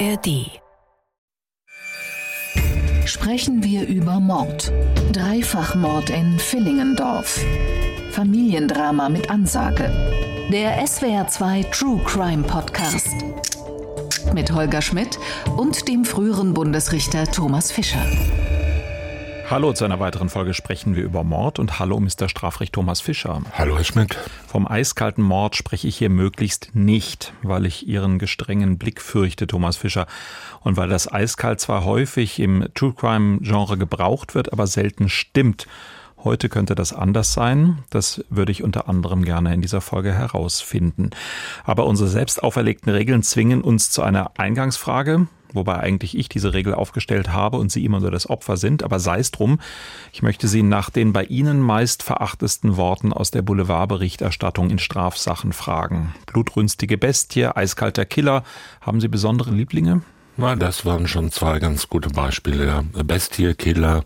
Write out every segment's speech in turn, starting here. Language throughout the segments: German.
ARD. Sprechen wir über Mord. Dreifachmord in Villingendorf. Familiendrama mit Ansage. Der SWR2 True Crime Podcast. Mit Holger Schmidt und dem früheren Bundesrichter Thomas Fischer. Hallo zu einer weiteren Folge sprechen wir über Mord und hallo Mr. Strafrecht Thomas Fischer. Hallo Herr Schmidt. Vom eiskalten Mord spreche ich hier möglichst nicht, weil ich Ihren gestrengen Blick fürchte, Thomas Fischer, und weil das eiskalt zwar häufig im True Crime Genre gebraucht wird, aber selten stimmt. Heute könnte das anders sein. Das würde ich unter anderem gerne in dieser Folge herausfinden. Aber unsere selbst auferlegten Regeln zwingen uns zu einer Eingangsfrage wobei eigentlich ich diese Regel aufgestellt habe und Sie immer nur das Opfer sind, aber sei es drum. Ich möchte Sie nach den bei Ihnen meist verachtesten Worten aus der Boulevardberichterstattung in Strafsachen fragen. Blutrünstige Bestie, eiskalter Killer. Haben Sie besondere Lieblinge? Na, das waren schon zwei ganz gute Beispiele. Bestie, Killer.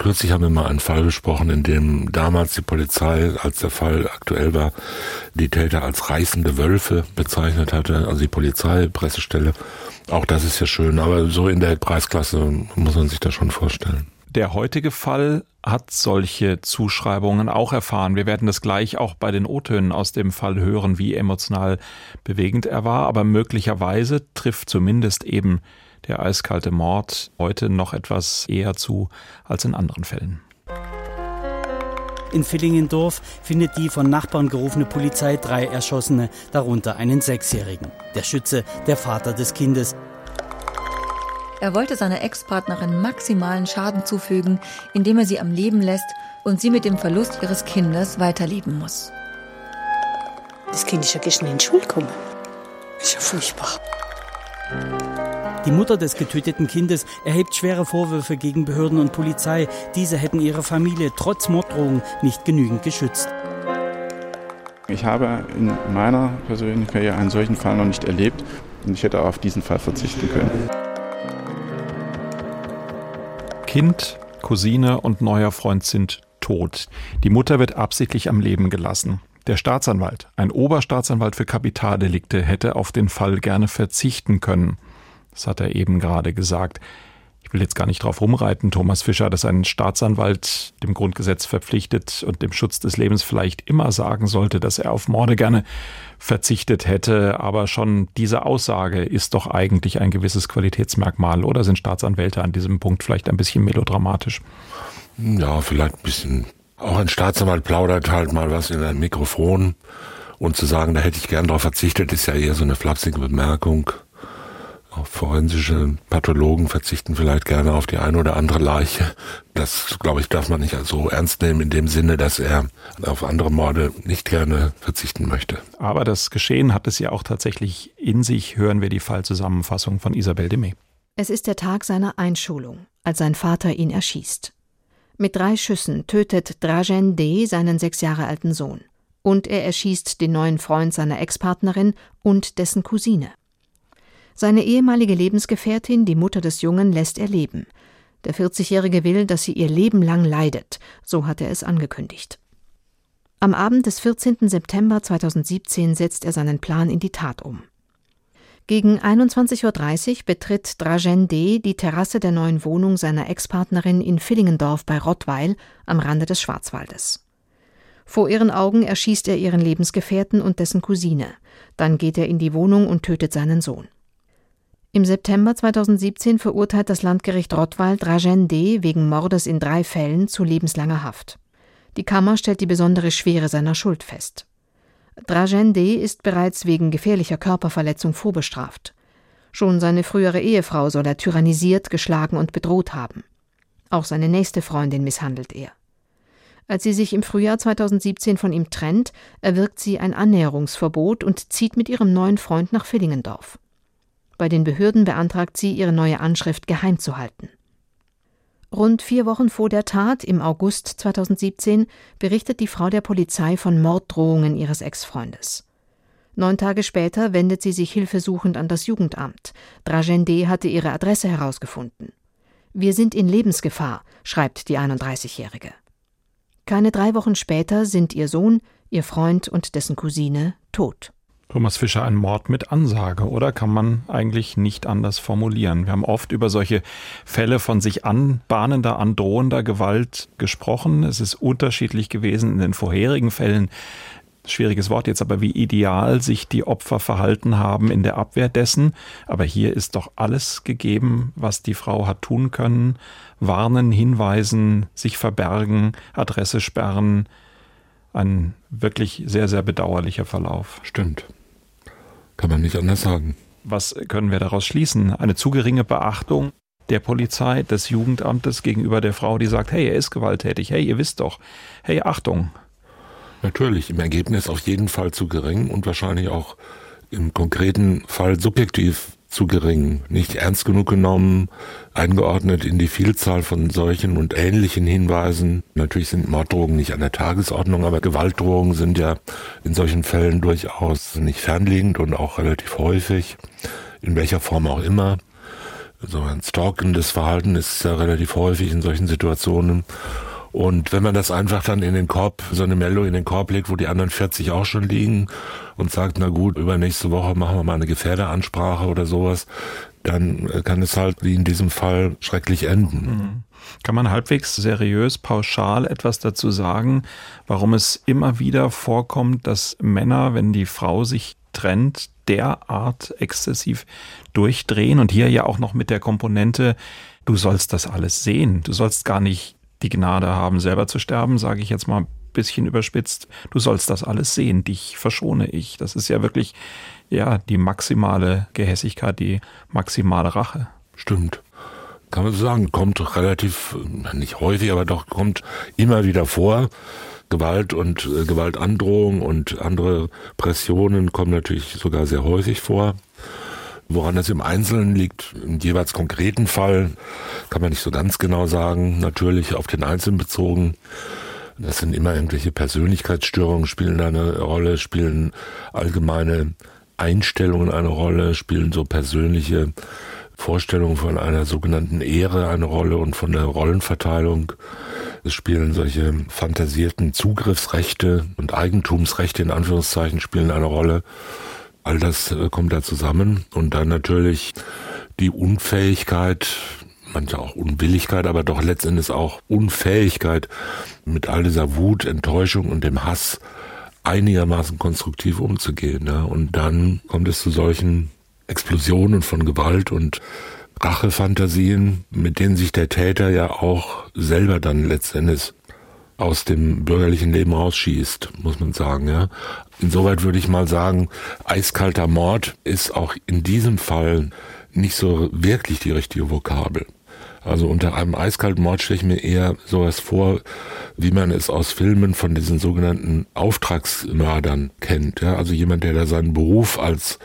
Kürzlich haben wir mal einen Fall besprochen, in dem damals die Polizei, als der Fall aktuell war, die Täter als reißende Wölfe bezeichnet hatte, also die Polizei, Pressestelle. Auch das ist ja schön, aber so in der Preisklasse muss man sich das schon vorstellen. Der heutige Fall hat solche Zuschreibungen auch erfahren. Wir werden das gleich auch bei den O-Tönen aus dem Fall hören, wie emotional bewegend er war, aber möglicherweise trifft zumindest eben der eiskalte Mord heute noch etwas eher zu als in anderen Fällen. In Villingendorf findet die von Nachbarn gerufene Polizei drei Erschossene, darunter einen Sechsjährigen. Der Schütze, der Vater des Kindes. Er wollte seiner Ex-Partnerin maximalen Schaden zufügen, indem er sie am Leben lässt und sie mit dem Verlust ihres Kindes weiterleben muss. Das Kind ist ja gestern in die Schule gekommen. Ist ja furchtbar. Die Mutter des getöteten Kindes erhebt schwere Vorwürfe gegen Behörden und Polizei. Diese hätten ihre Familie trotz Morddrohungen nicht genügend geschützt. Ich habe in meiner persönlichen Karriere einen solchen Fall noch nicht erlebt und ich hätte auf diesen Fall verzichten können. Kind, Cousine und neuer Freund sind tot. Die Mutter wird absichtlich am Leben gelassen. Der Staatsanwalt, ein Oberstaatsanwalt für Kapitaldelikte, hätte auf den Fall gerne verzichten können. Das hat er eben gerade gesagt. Ich will jetzt gar nicht drauf rumreiten, Thomas Fischer, dass ein Staatsanwalt dem Grundgesetz verpflichtet und dem Schutz des Lebens vielleicht immer sagen sollte, dass er auf Morde gerne verzichtet hätte. Aber schon diese Aussage ist doch eigentlich ein gewisses Qualitätsmerkmal. Oder sind Staatsanwälte an diesem Punkt vielleicht ein bisschen melodramatisch? Ja, vielleicht ein bisschen. Auch ein Staatsanwalt plaudert halt mal was in ein Mikrofon. Und zu sagen, da hätte ich gern drauf verzichtet, ist ja eher so eine flapsige Bemerkung. Auch forensische Pathologen verzichten vielleicht gerne auf die eine oder andere Leiche. Das, glaube ich, darf man nicht so ernst nehmen in dem Sinne, dass er auf andere Morde nicht gerne verzichten möchte. Aber das Geschehen hat es ja auch tatsächlich in sich. Hören wir die Fallzusammenfassung von Isabel Demey. Es ist der Tag seiner Einschulung, als sein Vater ihn erschießt. Mit drei Schüssen tötet Dragen D. seinen sechs Jahre alten Sohn. Und er erschießt den neuen Freund seiner Ex-Partnerin und dessen Cousine. Seine ehemalige Lebensgefährtin, die Mutter des Jungen, lässt er leben. Der 40-Jährige will, dass sie ihr Leben lang leidet, so hat er es angekündigt. Am Abend des 14. September 2017 setzt er seinen Plan in die Tat um. Gegen 21.30 Uhr betritt Dragen D. die Terrasse der neuen Wohnung seiner Ex-Partnerin in Villingendorf bei Rottweil am Rande des Schwarzwaldes. Vor ihren Augen erschießt er ihren Lebensgefährten und dessen Cousine. Dann geht er in die Wohnung und tötet seinen Sohn. Im September 2017 verurteilt das Landgericht Rottweil Dragen D. wegen Mordes in drei Fällen zu lebenslanger Haft. Die Kammer stellt die besondere Schwere seiner Schuld fest. Dragen D. ist bereits wegen gefährlicher Körperverletzung vorbestraft. Schon seine frühere Ehefrau soll er tyrannisiert, geschlagen und bedroht haben. Auch seine nächste Freundin misshandelt er. Als sie sich im Frühjahr 2017 von ihm trennt, erwirkt sie ein Annäherungsverbot und zieht mit ihrem neuen Freund nach Villingendorf. Bei den Behörden beantragt sie, ihre neue Anschrift geheim zu halten. Rund vier Wochen vor der Tat, im August 2017, berichtet die Frau der Polizei von Morddrohungen ihres Ex-Freundes. Neun Tage später wendet sie sich hilfesuchend an das Jugendamt. Dragende hatte ihre Adresse herausgefunden. Wir sind in Lebensgefahr, schreibt die 31-Jährige. Keine drei Wochen später sind ihr Sohn, ihr Freund und dessen Cousine tot. Thomas Fischer, ein Mord mit Ansage, oder kann man eigentlich nicht anders formulieren? Wir haben oft über solche Fälle von sich anbahnender, androhender Gewalt gesprochen. Es ist unterschiedlich gewesen in den vorherigen Fällen. Schwieriges Wort jetzt, aber wie ideal sich die Opfer verhalten haben in der Abwehr dessen. Aber hier ist doch alles gegeben, was die Frau hat tun können. Warnen, hinweisen, sich verbergen, Adresse sperren. Ein wirklich sehr, sehr bedauerlicher Verlauf. Stimmt. Kann man nicht anders sagen. Was können wir daraus schließen? Eine zu geringe Beachtung der Polizei, des Jugendamtes gegenüber der Frau, die sagt, hey, er ist gewalttätig, hey, ihr wisst doch, hey, Achtung. Natürlich, im Ergebnis auf jeden Fall zu gering und wahrscheinlich auch im konkreten Fall subjektiv zu gering, nicht ernst genug genommen, eingeordnet in die Vielzahl von solchen und ähnlichen Hinweisen. Natürlich sind Morddrohungen nicht an der Tagesordnung, aber Gewaltdrohungen sind ja in solchen Fällen durchaus nicht fernliegend und auch relativ häufig, in welcher Form auch immer. So ein stalkendes Verhalten ist ja relativ häufig in solchen Situationen. Und wenn man das einfach dann in den Korb, so eine Meldung in den Korb legt, wo die anderen 40 auch schon liegen und sagt, na gut, übernächste Woche machen wir mal eine Gefährderansprache oder sowas, dann äh, kann es halt wie in diesem Fall schrecklich enden. Mhm. Kann man halbwegs seriös, pauschal etwas dazu sagen, warum es immer wieder vorkommt, dass Männer, wenn die Frau sich trennt, derart exzessiv durchdrehen und hier ja auch noch mit der Komponente, du sollst das alles sehen, du sollst gar nicht die Gnade haben, selber zu sterben, sage ich jetzt mal ein bisschen überspitzt. Du sollst das alles sehen, dich verschone ich. Das ist ja wirklich ja die maximale Gehässigkeit, die maximale Rache. Stimmt. Kann man so sagen, kommt relativ, nicht häufig, aber doch kommt immer wieder vor. Gewalt und äh, Gewaltandrohung und andere Pressionen kommen natürlich sogar sehr häufig vor. Woran es im Einzelnen liegt, im jeweils konkreten Fall, kann man nicht so ganz genau sagen. Natürlich auf den Einzelnen bezogen. Das sind immer irgendwelche Persönlichkeitsstörungen, spielen eine Rolle, spielen allgemeine Einstellungen eine Rolle, spielen so persönliche Vorstellungen von einer sogenannten Ehre eine Rolle und von der Rollenverteilung. Es spielen solche fantasierten Zugriffsrechte und Eigentumsrechte in Anführungszeichen spielen eine Rolle. All das äh, kommt da zusammen und dann natürlich die Unfähigkeit, manchmal auch Unwilligkeit, aber doch letztendlich auch Unfähigkeit, mit all dieser Wut, Enttäuschung und dem Hass einigermaßen konstruktiv umzugehen. Ja. Und dann kommt es zu solchen Explosionen von Gewalt und Rachefantasien, mit denen sich der Täter ja auch selber dann letztendlich aus dem bürgerlichen Leben rausschießt, muss man sagen. Ja. Insoweit würde ich mal sagen, eiskalter Mord ist auch in diesem Fall nicht so wirklich die richtige Vokabel. Also unter einem eiskalten Mord stelle ich mir eher sowas vor, wie man es aus Filmen von diesen sogenannten Auftragsmördern kennt. Ja? Also jemand, der da seinen Beruf als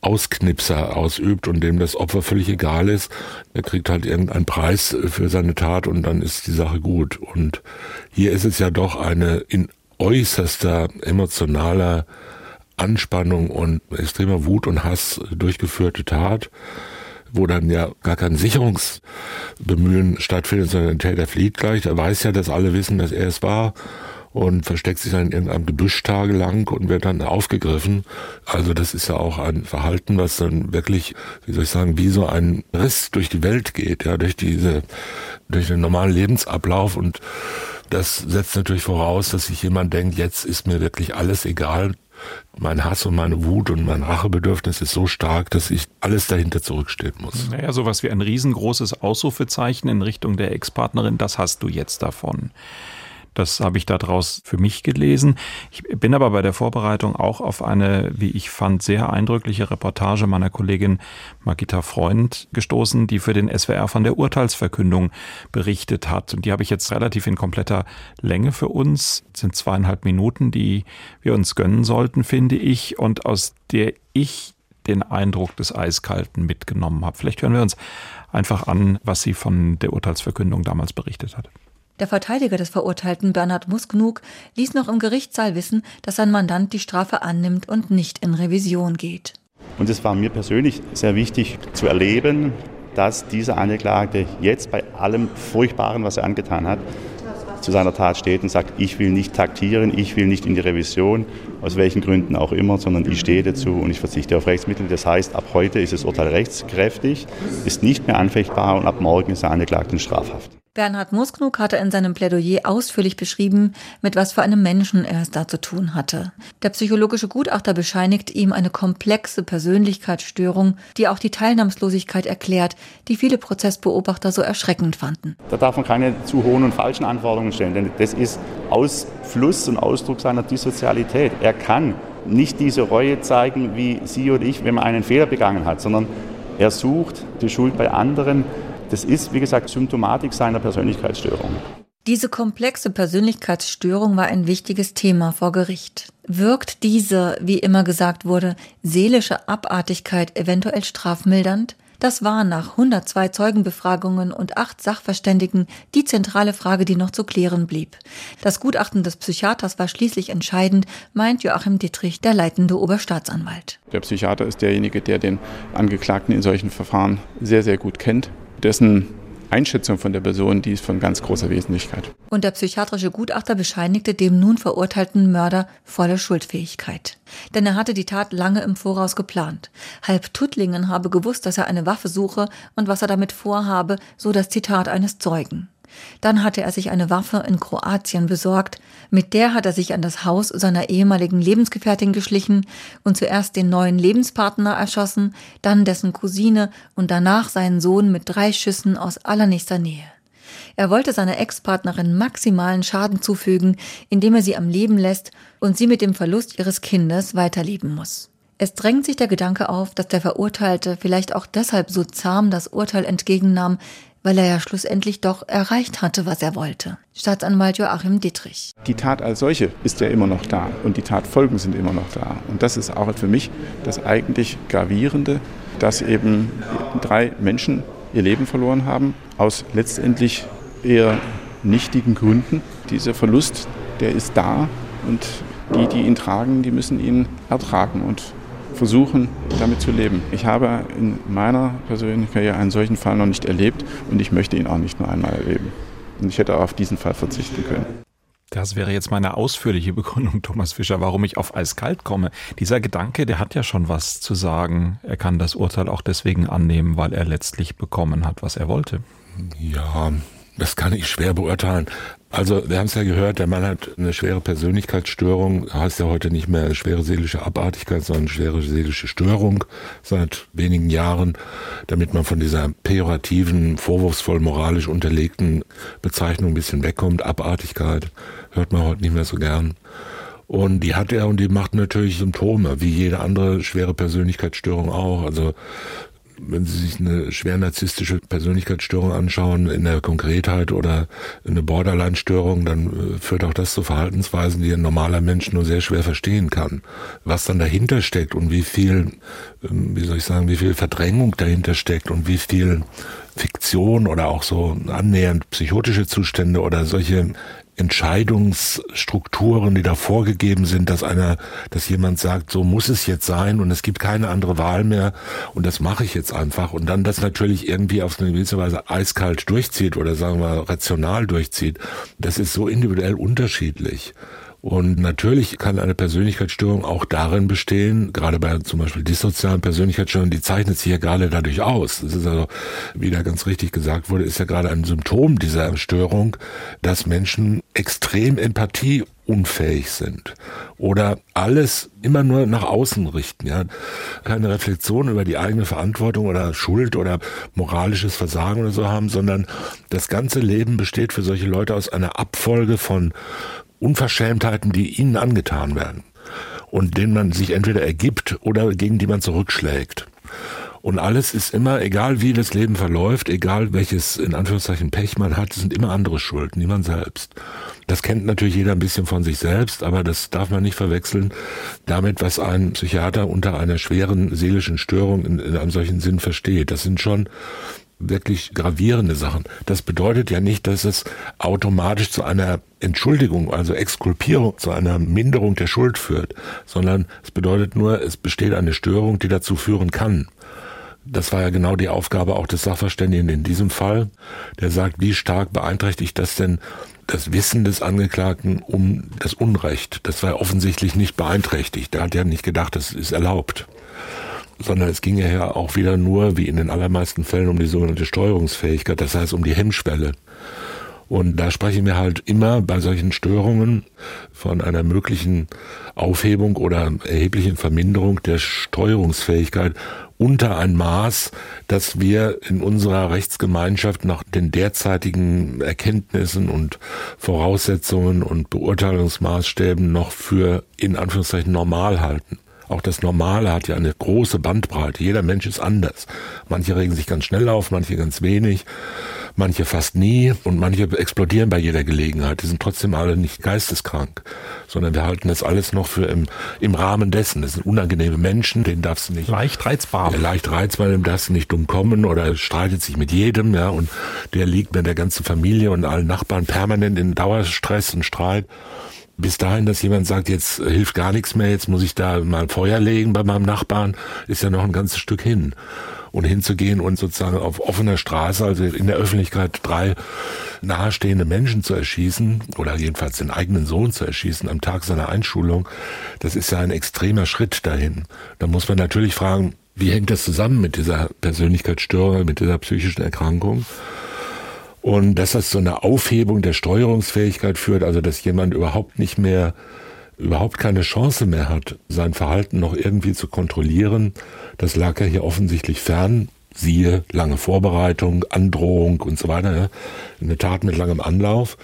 Ausknipser ausübt und dem das Opfer völlig egal ist, der kriegt halt irgendeinen Preis für seine Tat und dann ist die Sache gut. Und hier ist es ja doch eine in äußerster emotionaler Anspannung und extremer Wut und Hass durchgeführte Tat, wo dann ja gar kein Sicherungsbemühen stattfindet, sondern der Täter flieht gleich. Er weiß ja, dass alle wissen, dass er es war und versteckt sich dann in irgendeinem Gebüsch tagelang und wird dann aufgegriffen. Also das ist ja auch ein Verhalten, was dann wirklich, wie soll ich sagen, wie so ein Riss durch die Welt geht, ja, durch diese, durch den normalen Lebensablauf und das setzt natürlich voraus, dass sich jemand denkt, jetzt ist mir wirklich alles egal. Mein Hass und meine Wut und mein Rachebedürfnis ist so stark, dass ich alles dahinter zurückstehen muss. Naja, sowas wie ein riesengroßes Ausrufezeichen in Richtung der Ex-Partnerin, das hast du jetzt davon. Das habe ich daraus für mich gelesen. Ich bin aber bei der Vorbereitung auch auf eine, wie ich fand, sehr eindrückliche Reportage meiner Kollegin Magita Freund gestoßen, die für den SWR von der Urteilsverkündung berichtet hat. Und die habe ich jetzt relativ in kompletter Länge für uns. Das sind zweieinhalb Minuten, die wir uns gönnen sollten, finde ich, und aus der ich den Eindruck des Eiskalten mitgenommen habe. Vielleicht hören wir uns einfach an, was sie von der Urteilsverkündung damals berichtet hat. Der Verteidiger des Verurteilten Bernhard Musknug ließ noch im Gerichtssaal wissen, dass sein Mandant die Strafe annimmt und nicht in Revision geht. Und es war mir persönlich sehr wichtig zu erleben, dass dieser Angeklagte jetzt bei allem Furchtbaren, was er angetan hat, zu seiner Tat steht und sagt, ich will nicht taktieren, ich will nicht in die Revision, aus welchen Gründen auch immer, sondern ich stehe dazu und ich verzichte auf Rechtsmittel. Das heißt, ab heute ist das Urteil rechtskräftig, ist nicht mehr anfechtbar und ab morgen ist der Angeklagte in Strafhaft. Bernhard Musknug hatte in seinem Plädoyer ausführlich beschrieben, mit was für einem Menschen er es da zu tun hatte. Der psychologische Gutachter bescheinigt ihm eine komplexe Persönlichkeitsstörung, die auch die Teilnahmslosigkeit erklärt, die viele Prozessbeobachter so erschreckend fanden. Da darf man keine zu hohen und falschen Anforderungen stellen, denn das ist Ausfluss und Ausdruck seiner Dissozialität. Er kann nicht diese Reue zeigen wie Sie oder ich, wenn man einen Fehler begangen hat, sondern er sucht die Schuld bei anderen das ist, wie gesagt, Symptomatik seiner Persönlichkeitsstörung. Diese komplexe Persönlichkeitsstörung war ein wichtiges Thema vor Gericht. Wirkt diese, wie immer gesagt wurde, seelische Abartigkeit eventuell strafmildernd? Das war nach 102 Zeugenbefragungen und acht Sachverständigen die zentrale Frage, die noch zu klären blieb. Das Gutachten des Psychiaters war schließlich entscheidend, meint Joachim Dittrich, der leitende Oberstaatsanwalt. Der Psychiater ist derjenige, der den Angeklagten in solchen Verfahren sehr, sehr gut kennt dessen Einschätzung von der Person, die ist von ganz großer Wesentlichkeit. Und der psychiatrische Gutachter bescheinigte dem nun verurteilten Mörder volle Schuldfähigkeit. Denn er hatte die Tat lange im Voraus geplant. Halb Tuttlingen habe gewusst, dass er eine Waffe suche und was er damit vorhabe, so das Zitat eines Zeugen. Dann hatte er sich eine Waffe in Kroatien besorgt, mit der hat er sich an das Haus seiner ehemaligen Lebensgefährtin geschlichen und zuerst den neuen Lebenspartner erschossen, dann dessen Cousine und danach seinen Sohn mit drei Schüssen aus allernächster Nähe. Er wollte seiner Ex-Partnerin maximalen Schaden zufügen, indem er sie am Leben lässt und sie mit dem Verlust ihres Kindes weiterleben muss. Es drängt sich der Gedanke auf, dass der Verurteilte vielleicht auch deshalb so zahm das Urteil entgegennahm, weil er ja schlussendlich doch erreicht hatte, was er wollte. Staatsanwalt Joachim Dietrich. Die Tat als solche ist ja immer noch da und die Tatfolgen sind immer noch da. Und das ist auch für mich das eigentlich Gravierende, dass eben drei Menschen ihr Leben verloren haben, aus letztendlich eher nichtigen Gründen. Dieser Verlust, der ist da und die, die ihn tragen, die müssen ihn ertragen. Und versuchen, damit zu leben. Ich habe in meiner persönlichen Karriere einen solchen Fall noch nicht erlebt und ich möchte ihn auch nicht nur einmal erleben. Und ich hätte auch auf diesen Fall verzichten können. Das wäre jetzt meine ausführliche Begründung, Thomas Fischer, warum ich auf eiskalt komme. Dieser Gedanke, der hat ja schon was zu sagen. Er kann das Urteil auch deswegen annehmen, weil er letztlich bekommen hat, was er wollte. Ja, das kann ich schwer beurteilen. Also, wir haben es ja gehört, der Mann hat eine schwere Persönlichkeitsstörung, heißt ja heute nicht mehr schwere seelische Abartigkeit, sondern schwere seelische Störung seit wenigen Jahren, damit man von dieser pejorativen, vorwurfsvoll moralisch unterlegten Bezeichnung ein bisschen wegkommt. Abartigkeit hört man heute nicht mehr so gern. Und die hat er und die macht natürlich Symptome, wie jede andere schwere Persönlichkeitsstörung auch. Also wenn Sie sich eine schwer narzisstische Persönlichkeitsstörung anschauen, in der Konkretheit oder eine Borderline-Störung, dann äh, führt auch das zu Verhaltensweisen, die ein normaler Mensch nur sehr schwer verstehen kann. Was dann dahinter steckt und wie viel, ähm, wie soll ich sagen, wie viel Verdrängung dahinter steckt und wie viel Fiktion oder auch so annähernd psychotische Zustände oder solche Entscheidungsstrukturen, die da vorgegeben sind, dass einer, dass jemand sagt, so muss es jetzt sein und es gibt keine andere Wahl mehr und das mache ich jetzt einfach und dann das natürlich irgendwie auf eine gewisse Weise eiskalt durchzieht oder sagen wir rational durchzieht. Das ist so individuell unterschiedlich. Und natürlich kann eine Persönlichkeitsstörung auch darin bestehen, gerade bei zum Beispiel dissozialen Persönlichkeitsstörungen, die zeichnet sich ja gerade dadurch aus. Das ist also, wie da ganz richtig gesagt wurde, ist ja gerade ein Symptom dieser Störung, dass Menschen extrem empathieunfähig sind oder alles immer nur nach außen richten, ja. Keine Reflexion über die eigene Verantwortung oder Schuld oder moralisches Versagen oder so haben, sondern das ganze Leben besteht für solche Leute aus einer Abfolge von Unverschämtheiten, die ihnen angetan werden und denen man sich entweder ergibt oder gegen die man zurückschlägt. Und alles ist immer, egal wie das Leben verläuft, egal welches in Anführungszeichen Pech man hat, sind immer andere Schulden, niemand selbst. Das kennt natürlich jeder ein bisschen von sich selbst, aber das darf man nicht verwechseln damit, was ein Psychiater unter einer schweren seelischen Störung in, in einem solchen Sinn versteht. Das sind schon wirklich gravierende Sachen. Das bedeutet ja nicht, dass es automatisch zu einer Entschuldigung, also Exkulpierung, zu einer Minderung der Schuld führt, sondern es bedeutet nur, es besteht eine Störung, die dazu führen kann. Das war ja genau die Aufgabe auch des Sachverständigen in diesem Fall, der sagt, wie stark beeinträchtigt das denn das Wissen des Angeklagten um das Unrecht. Das war offensichtlich nicht beeinträchtigt. Er hat ja nicht gedacht, das ist erlaubt. Sondern es ging ja auch wieder nur, wie in den allermeisten Fällen, um die sogenannte Steuerungsfähigkeit, das heißt um die Hemmschwelle. Und da spreche ich mir halt immer bei solchen Störungen von einer möglichen Aufhebung oder erheblichen Verminderung der Steuerungsfähigkeit unter ein Maß, dass wir in unserer Rechtsgemeinschaft nach den derzeitigen Erkenntnissen und Voraussetzungen und Beurteilungsmaßstäben noch für in Anführungszeichen normal halten. Auch das Normale hat ja eine große Bandbreite. Jeder Mensch ist anders. Manche regen sich ganz schnell auf, manche ganz wenig manche fast nie und manche explodieren bei jeder Gelegenheit. Die sind trotzdem alle nicht geisteskrank, sondern wir halten das alles noch für im, im Rahmen dessen. Das sind unangenehme Menschen, denen darfst du nicht... Leicht reizbar. Leicht reizbar, dem darfst du nicht dumm kommen oder streitet sich mit jedem, ja, und der liegt mit der ganzen Familie und allen Nachbarn permanent in Dauerstress und Streit bis dahin, dass jemand sagt, jetzt hilft gar nichts mehr, jetzt muss ich da mal Feuer legen bei meinem Nachbarn, ist ja noch ein ganzes Stück hin und hinzugehen und sozusagen auf offener Straße, also in der Öffentlichkeit, drei nahestehende Menschen zu erschießen oder jedenfalls den eigenen Sohn zu erschießen am Tag seiner Einschulung, das ist ja ein extremer Schritt dahin. Da muss man natürlich fragen, wie hängt das zusammen mit dieser Persönlichkeitsstörung, mit dieser psychischen Erkrankung? Und dass das zu einer Aufhebung der Steuerungsfähigkeit führt, also dass jemand überhaupt nicht mehr überhaupt keine Chance mehr hat, sein Verhalten noch irgendwie zu kontrollieren, das lag ja hier offensichtlich fern. Siehe lange Vorbereitung, Androhung und so weiter. Eine Tat mit langem Anlauf.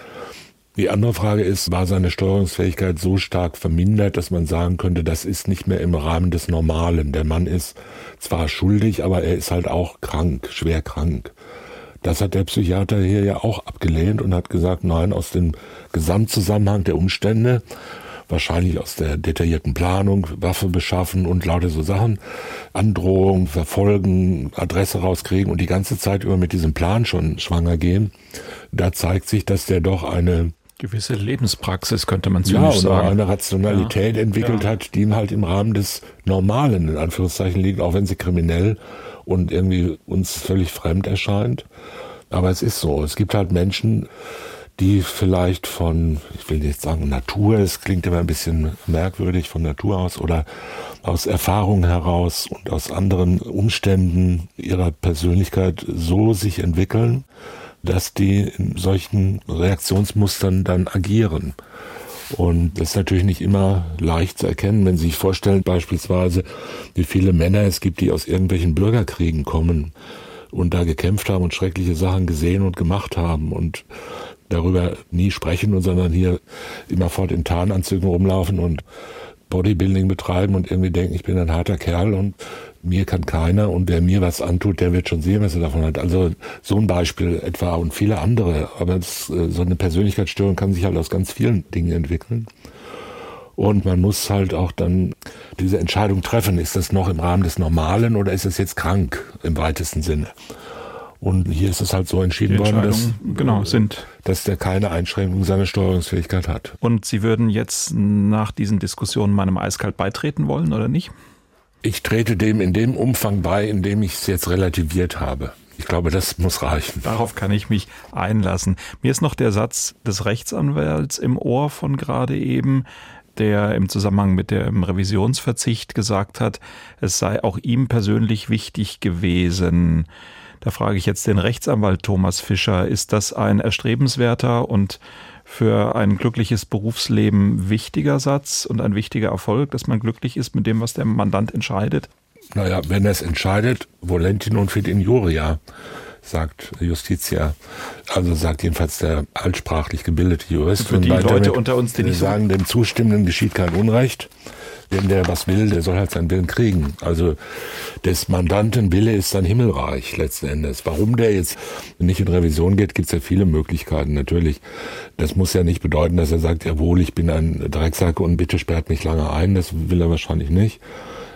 Die andere Frage ist, war seine Steuerungsfähigkeit so stark vermindert, dass man sagen könnte, das ist nicht mehr im Rahmen des Normalen. Der Mann ist zwar schuldig, aber er ist halt auch krank, schwer krank. Das hat der Psychiater hier ja auch abgelehnt und hat gesagt, nein, aus dem Gesamtzusammenhang der Umstände wahrscheinlich aus der detaillierten Planung, Waffe beschaffen und lauter so Sachen, Androhung, verfolgen, Adresse rauskriegen und die ganze Zeit über mit diesem Plan schon schwanger gehen. Da zeigt sich, dass der doch eine gewisse Lebenspraxis, könnte man ja, sagen. eine Rationalität ja. entwickelt ja. hat, die ihm halt im Rahmen des Normalen, in Anführungszeichen, liegt, auch wenn sie kriminell und irgendwie uns völlig fremd erscheint. Aber es ist so. Es gibt halt Menschen, die vielleicht von, ich will nicht sagen Natur, es klingt immer ein bisschen merkwürdig von Natur aus oder aus Erfahrung heraus und aus anderen Umständen ihrer Persönlichkeit so sich entwickeln, dass die in solchen Reaktionsmustern dann agieren. Und das ist natürlich nicht immer leicht zu erkennen, wenn Sie sich vorstellen, beispielsweise, wie viele Männer es gibt, die aus irgendwelchen Bürgerkriegen kommen und da gekämpft haben und schreckliche Sachen gesehen und gemacht haben und darüber nie sprechen, sondern hier immerfort in Tarnanzügen rumlaufen und Bodybuilding betreiben und irgendwie denken, ich bin ein harter Kerl und mir kann keiner und wer mir was antut, der wird schon sehen, was er davon hat. Also so ein Beispiel etwa und viele andere. Aber das, äh, so eine Persönlichkeitsstörung kann sich halt aus ganz vielen Dingen entwickeln. Und man muss halt auch dann diese Entscheidung treffen, ist das noch im Rahmen des Normalen oder ist es jetzt krank im weitesten Sinne? Und hier ist es halt so entschieden worden, dass, genau, sind. dass der keine Einschränkung seiner Steuerungsfähigkeit hat. Und Sie würden jetzt nach diesen Diskussionen meinem Eiskalt beitreten wollen oder nicht? Ich trete dem in dem Umfang bei, in dem ich es jetzt relativiert habe. Ich glaube, das muss reichen. Darauf kann ich mich einlassen. Mir ist noch der Satz des Rechtsanwalts im Ohr von gerade eben, der im Zusammenhang mit dem Revisionsverzicht gesagt hat, es sei auch ihm persönlich wichtig gewesen, da frage ich jetzt den Rechtsanwalt Thomas Fischer, ist das ein erstrebenswerter und für ein glückliches Berufsleben wichtiger Satz und ein wichtiger Erfolg, dass man glücklich ist mit dem, was der Mandant entscheidet? Naja, wenn er es entscheidet, volentin und fit injuria, sagt Justitia. Also sagt jedenfalls der altsprachlich gebildete Jurist. Für die Leute unter uns, die nicht sagen, dem Zustimmenden geschieht kein Unrecht. Wenn der was will, der soll halt seinen Willen kriegen. Also des Mandanten Wille ist sein Himmelreich letzten Endes. Warum der jetzt nicht in Revision geht, gibt es ja viele Möglichkeiten natürlich. Das muss ja nicht bedeuten, dass er sagt, jawohl, ich bin ein Drecksack und bitte sperrt mich lange ein. Das will er wahrscheinlich nicht.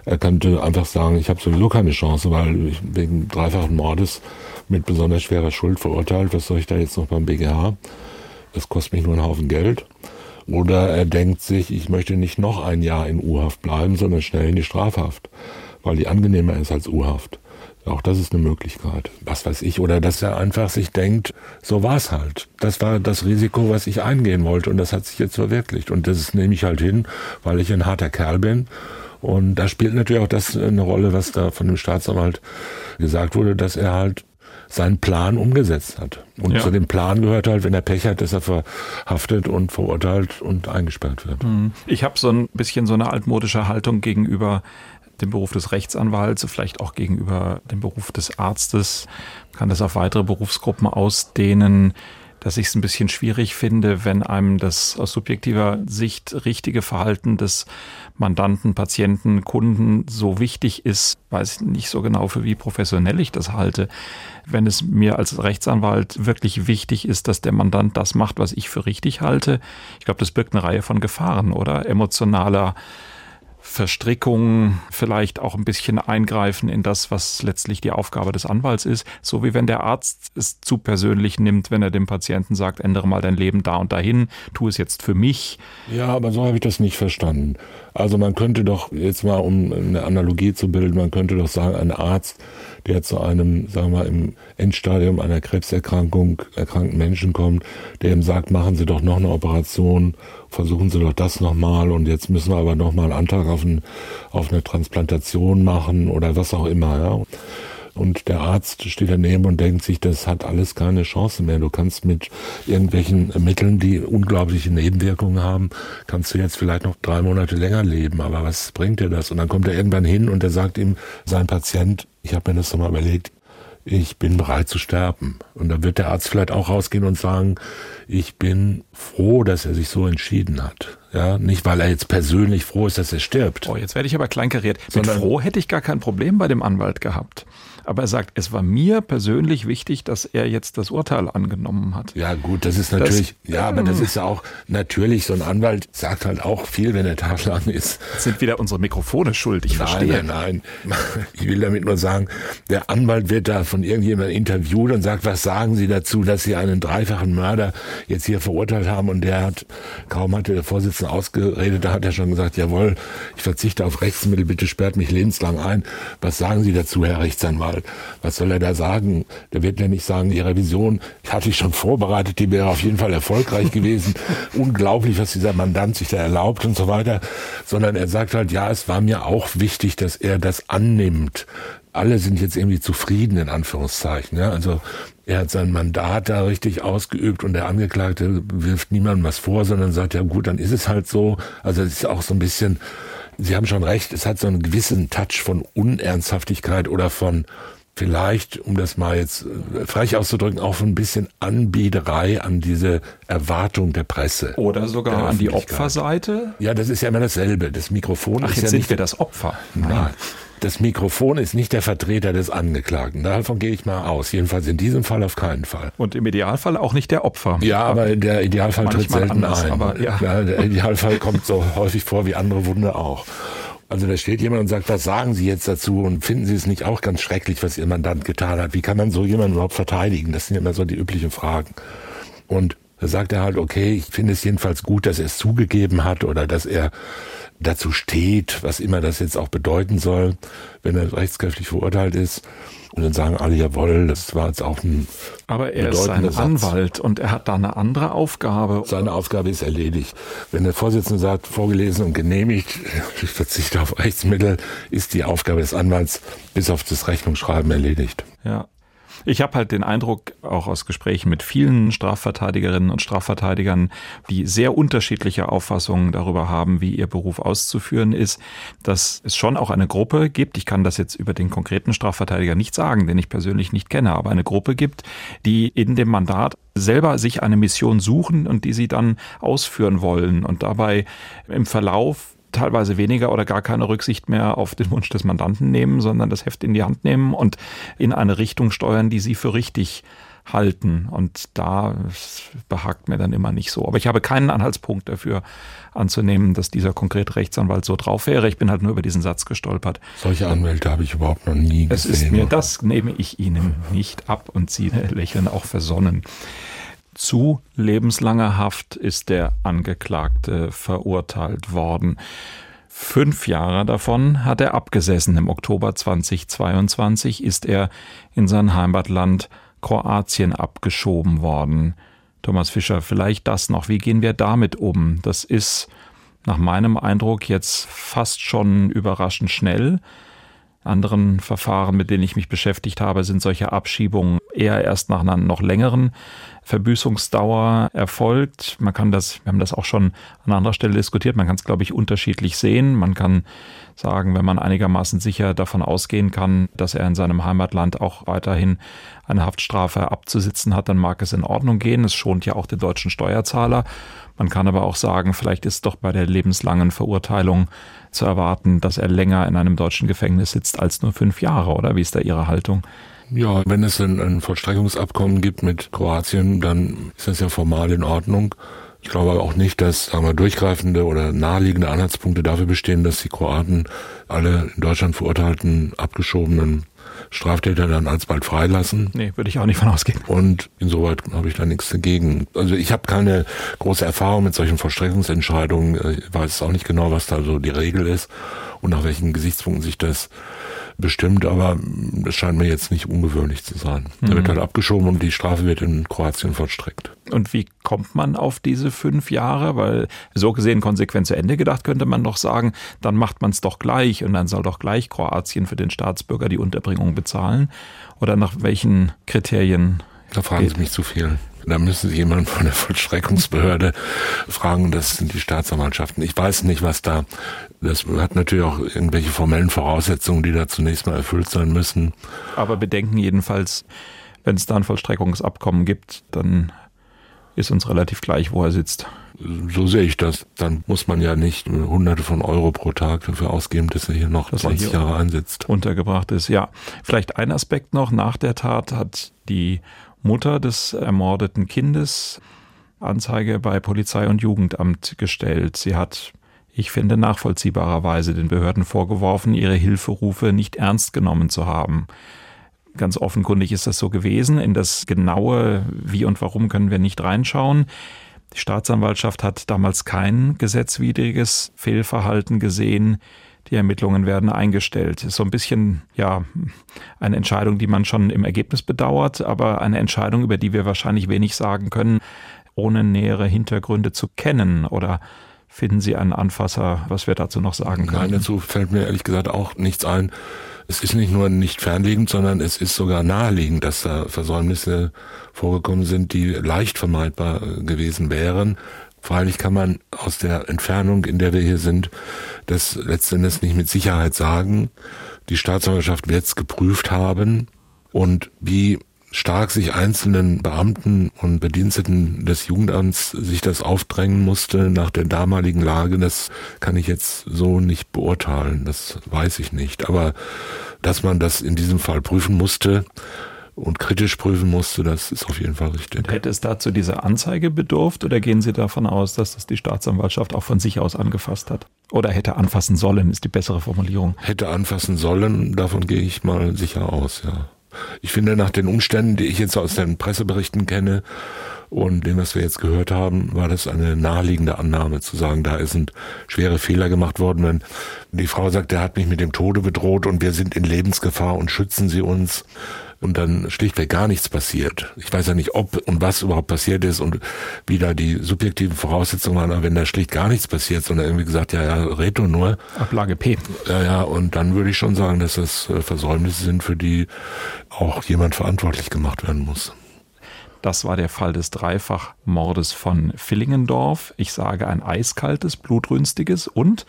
Er könnte einfach sagen, ich habe sowieso keine Chance, weil ich wegen dreifachen Mordes mit besonders schwerer Schuld verurteilt. Was soll ich da jetzt noch beim BGH? Das kostet mich nur einen Haufen Geld. Oder er denkt sich, ich möchte nicht noch ein Jahr in U-Haft bleiben, sondern schnell in die Strafhaft. weil die angenehmer ist als U-Haft. Auch das ist eine Möglichkeit. Was weiß ich. Oder dass er einfach sich denkt, so war's halt. Das war das Risiko, was ich eingehen wollte. Und das hat sich jetzt verwirklicht. Und das nehme ich halt hin, weil ich ein harter Kerl bin. Und da spielt natürlich auch das eine Rolle, was da von dem Staatsanwalt gesagt wurde, dass er halt seinen Plan umgesetzt hat. Und ja. zu dem Plan gehört halt, wenn er Pech hat, dass er verhaftet und verurteilt und eingesperrt wird. Mhm. Ich habe so ein bisschen so eine altmodische Haltung gegenüber dem Beruf des Rechtsanwalts, vielleicht auch gegenüber dem Beruf des Arztes, kann das auf weitere Berufsgruppen ausdehnen, dass ich es ein bisschen schwierig finde, wenn einem das aus subjektiver Sicht richtige Verhalten des Mandanten, Patienten, Kunden so wichtig ist, weiß ich nicht so genau, für wie professionell ich das halte. Wenn es mir als Rechtsanwalt wirklich wichtig ist, dass der Mandant das macht, was ich für richtig halte, ich glaube, das birgt eine Reihe von Gefahren, oder? Emotionaler Verstrickungen, vielleicht auch ein bisschen eingreifen in das, was letztlich die Aufgabe des Anwalts ist. So wie wenn der Arzt es zu persönlich nimmt, wenn er dem Patienten sagt, ändere mal dein Leben da und dahin, tu es jetzt für mich. Ja, aber so habe ich das nicht verstanden. Also man könnte doch jetzt mal, um eine Analogie zu bilden, man könnte doch sagen, ein Arzt, der zu einem, sagen wir mal, im Endstadium einer Krebserkrankung erkrankten Menschen kommt, der ihm sagt, machen Sie doch noch eine Operation versuchen Sie doch das nochmal und jetzt müssen wir aber nochmal einen Antrag auf, ein, auf eine Transplantation machen oder was auch immer. Ja. Und der Arzt steht daneben und denkt sich, das hat alles keine Chance mehr. Du kannst mit irgendwelchen Mitteln, die unglaubliche Nebenwirkungen haben, kannst du jetzt vielleicht noch drei Monate länger leben. Aber was bringt dir das? Und dann kommt er irgendwann hin und er sagt ihm, sein Patient, ich habe mir das nochmal überlegt, ich bin bereit zu sterben. Und dann wird der Arzt vielleicht auch rausgehen und sagen, ich bin froh, dass er sich so entschieden hat. Ja, nicht weil er jetzt persönlich froh ist, dass er stirbt. Oh, jetzt werde ich aber kleinkariert. Mit froh hätte ich gar kein Problem bei dem Anwalt gehabt. Aber er sagt, es war mir persönlich wichtig, dass er jetzt das Urteil angenommen hat. Ja, gut, das ist natürlich, das, ja, aber das ähm, ist ja auch natürlich, so ein Anwalt sagt halt auch viel, wenn er tagelang ist. sind wieder unsere Mikrofone schuld, ich nein, verstehe. Nein, nein, ich will damit nur sagen, der Anwalt wird da von irgendjemandem interviewt und sagt, was sagen Sie dazu, dass Sie einen dreifachen Mörder jetzt hier verurteilt haben und der hat, kaum hatte der Vorsitzende ausgeredet, da hat er schon gesagt, jawohl, ich verzichte auf Rechtsmittel, bitte sperrt mich lebenslang ein. Was sagen Sie dazu, Herr Rechtsanwalt? Anwalt. Was soll er da sagen? Der wird ja nicht sagen, die Revision hatte ich schon vorbereitet, die wäre auf jeden Fall erfolgreich gewesen. Unglaublich, was dieser Mandant sich da erlaubt und so weiter. Sondern er sagt halt, ja, es war mir auch wichtig, dass er das annimmt. Alle sind jetzt irgendwie zufrieden, in Anführungszeichen. Ja? Also er hat sein Mandat da richtig ausgeübt und der Angeklagte wirft niemandem was vor, sondern sagt, ja gut, dann ist es halt so. Also es ist auch so ein bisschen Sie haben schon recht, es hat so einen gewissen Touch von Unernsthaftigkeit oder von vielleicht, um das mal jetzt äh, frech auszudrücken, auch ein bisschen Anbiederei an diese Erwartung der Presse. Oder sogar an die Opferseite? Ja, das ist ja immer dasselbe. Das Mikrofon Ach, ist jetzt ja sind nicht wir das Opfer. Nein das Mikrofon ist nicht der Vertreter des Angeklagten. Davon gehe ich mal aus. Jedenfalls in diesem Fall auf keinen Fall. Und im Idealfall auch nicht der Opfer. Ja, aber der Idealfall tritt selten anders, ein. Aber, ja. ja. der Idealfall kommt so häufig vor wie andere Wunde auch. Also da steht jemand und sagt, was sagen Sie jetzt dazu und finden Sie es nicht auch ganz schrecklich, was Ihr Mandant getan hat? Wie kann man so jemanden überhaupt verteidigen? Das sind immer so die üblichen Fragen. Und da sagt er halt, okay, ich finde es jedenfalls gut, dass er es zugegeben hat oder dass er dazu steht, was immer das jetzt auch bedeuten soll, wenn er rechtskräftig verurteilt ist. Und dann sagen alle, jawohl, das war jetzt auch ein. Aber er ist ein Satz. Anwalt und er hat da eine andere Aufgabe. Seine Aufgabe ist erledigt. Wenn der Vorsitzende sagt, vorgelesen und genehmigt, ich verzichte auf Rechtsmittel, ist die Aufgabe des Anwalts bis auf das Rechnungsschreiben erledigt. Ja. Ich habe halt den Eindruck, auch aus Gesprächen mit vielen Strafverteidigerinnen und Strafverteidigern, die sehr unterschiedliche Auffassungen darüber haben, wie ihr Beruf auszuführen ist, dass es schon auch eine Gruppe gibt, ich kann das jetzt über den konkreten Strafverteidiger nicht sagen, den ich persönlich nicht kenne, aber eine Gruppe gibt, die in dem Mandat selber sich eine Mission suchen und die sie dann ausführen wollen. Und dabei im Verlauf teilweise weniger oder gar keine Rücksicht mehr auf den Wunsch des Mandanten nehmen, sondern das Heft in die Hand nehmen und in eine Richtung steuern, die sie für richtig halten. Und da behagt mir dann immer nicht so. Aber ich habe keinen Anhaltspunkt dafür anzunehmen, dass dieser konkrete Rechtsanwalt so drauf wäre. Ich bin halt nur über diesen Satz gestolpert. Solche Anwälte habe ich überhaupt noch nie gesehen. Es ist mir, das nehme ich Ihnen nicht ab und Sie lächeln auch versonnen zu lebenslanger Haft ist der Angeklagte verurteilt worden. Fünf Jahre davon hat er abgesessen. Im Oktober 2022 ist er in sein Heimatland Kroatien abgeschoben worden. Thomas Fischer, vielleicht das noch. Wie gehen wir damit um? Das ist nach meinem Eindruck jetzt fast schon überraschend schnell anderen Verfahren, mit denen ich mich beschäftigt habe, sind solche Abschiebungen eher erst nach einer noch längeren Verbüßungsdauer erfolgt. Man kann das, wir haben das auch schon an anderer Stelle diskutiert, man kann es, glaube ich, unterschiedlich sehen. Man kann sagen, wenn man einigermaßen sicher davon ausgehen kann, dass er in seinem Heimatland auch weiterhin eine Haftstrafe abzusitzen hat, dann mag es in Ordnung gehen. Es schont ja auch den deutschen Steuerzahler. Man kann aber auch sagen, vielleicht ist doch bei der lebenslangen Verurteilung zu erwarten, dass er länger in einem deutschen Gefängnis sitzt als nur fünf Jahre, oder? Wie ist da Ihre Haltung? Ja, wenn es ein, ein Vollstreckungsabkommen gibt mit Kroatien, dann ist das ja formal in Ordnung. Ich glaube auch nicht, dass sagen wir, durchgreifende oder naheliegende Anhaltspunkte dafür bestehen, dass die Kroaten alle in Deutschland verurteilten, abgeschobenen Straftäter dann alsbald freilassen. Nee, würde ich auch nicht von ausgehen. Und insoweit habe ich da nichts dagegen. Also ich habe keine große Erfahrung mit solchen Vollstreckungsentscheidungen. Ich weiß auch nicht genau, was da so die Regel ist und nach welchen Gesichtspunkten sich das bestimmt, aber es scheint mir jetzt nicht ungewöhnlich zu sein. Mhm. Er wird halt abgeschoben und die Strafe wird in Kroatien vollstreckt. Und wie kommt man auf diese fünf Jahre? Weil so gesehen konsequent zu Ende gedacht, könnte man doch sagen, dann macht man es doch gleich und dann soll doch gleich Kroatien für den Staatsbürger die Unterbringung bezahlen. Oder nach welchen Kriterien? Da fragen geht? Sie mich zu viel. Da müssen Sie jemanden von der Vollstreckungsbehörde fragen. Das sind die Staatsanwaltschaften. Ich weiß nicht, was da, das hat natürlich auch irgendwelche formellen Voraussetzungen, die da zunächst mal erfüllt sein müssen. Aber bedenken jedenfalls, wenn es da ein Vollstreckungsabkommen gibt, dann ist uns relativ gleich, wo er sitzt. So sehe ich das. Dann muss man ja nicht hunderte von Euro pro Tag dafür ausgeben, dass er hier noch dass 20 hier Jahre einsitzt. Untergebracht ist, ja. Vielleicht ein Aspekt noch. Nach der Tat hat die Mutter des ermordeten Kindes Anzeige bei Polizei und Jugendamt gestellt. Sie hat, ich finde, nachvollziehbarerweise den Behörden vorgeworfen, ihre Hilferufe nicht ernst genommen zu haben. Ganz offenkundig ist das so gewesen. In das genaue Wie und Warum können wir nicht reinschauen. Die Staatsanwaltschaft hat damals kein gesetzwidriges Fehlverhalten gesehen. Die Ermittlungen werden eingestellt. Ist so ein bisschen, ja, eine Entscheidung, die man schon im Ergebnis bedauert, aber eine Entscheidung, über die wir wahrscheinlich wenig sagen können, ohne nähere Hintergründe zu kennen oder finden Sie einen Anfasser, was wir dazu noch sagen können? Nein, dazu fällt mir ehrlich gesagt auch nichts ein. Es ist nicht nur nicht fernliegend, sondern es ist sogar naheliegend, dass da Versäumnisse vorgekommen sind, die leicht vermeidbar gewesen wären. Freilich kann man aus der Entfernung, in der wir hier sind, das letztendlich nicht mit Sicherheit sagen. Die Staatsanwaltschaft wird es geprüft haben und wie stark sich einzelnen Beamten und Bediensteten des Jugendamts sich das aufdrängen musste nach der damaligen Lage, das kann ich jetzt so nicht beurteilen, das weiß ich nicht. Aber dass man das in diesem Fall prüfen musste, und kritisch prüfen musste, das ist auf jeden Fall richtig. Und hätte es dazu diese Anzeige bedurft oder gehen Sie davon aus, dass das die Staatsanwaltschaft auch von sich aus angefasst hat? Oder hätte anfassen sollen, ist die bessere Formulierung. Hätte anfassen sollen, davon gehe ich mal sicher aus, ja. Ich finde, nach den Umständen, die ich jetzt aus den Presseberichten kenne und dem, was wir jetzt gehört haben, war das eine naheliegende Annahme zu sagen, da sind schwere Fehler gemacht worden. Wenn die Frau sagt, der hat mich mit dem Tode bedroht und wir sind in Lebensgefahr und schützen Sie uns, und dann schlichtweg gar nichts passiert. Ich weiß ja nicht, ob und was überhaupt passiert ist und wie da die subjektiven Voraussetzungen waren, aber wenn da schlicht gar nichts passiert, sondern irgendwie gesagt, ja, ja, Reto nur. Ablage P. Ja, ja, und dann würde ich schon sagen, dass das äh, Versäumnisse sind, für die auch jemand verantwortlich gemacht werden muss. Das war der Fall des Dreifachmordes von Villingendorf. Ich sage ein eiskaltes, blutrünstiges und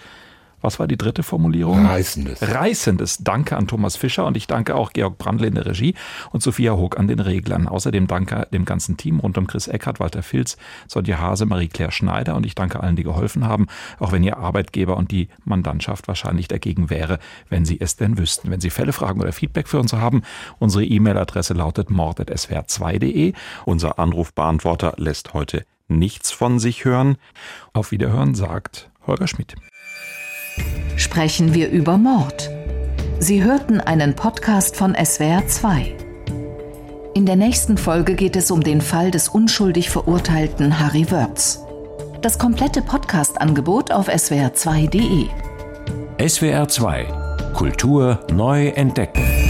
was war die dritte Formulierung? Reißendes. Reißendes. Danke an Thomas Fischer und ich danke auch Georg Brandl in der Regie und Sophia Hoog an den Reglern. Außerdem danke dem ganzen Team rund um Chris Eckert, Walter Filz, Sonja Hase, Marie-Claire Schneider und ich danke allen, die geholfen haben, auch wenn Ihr Arbeitgeber und die Mandantschaft wahrscheinlich dagegen wäre, wenn Sie es denn wüssten. Wenn Sie Fälle, Fragen oder Feedback für uns haben, unsere E-Mail-Adresse lautet mord.swr2.de. Unser Anrufbeantworter lässt heute nichts von sich hören. Auf Wiederhören sagt Holger Schmidt sprechen wir über Mord. Sie hörten einen Podcast von SWR2. In der nächsten Folge geht es um den Fall des unschuldig verurteilten Harry Wörz. Das komplette Podcast-Angebot auf swr2.de. SWR 2 Kultur neu entdecken.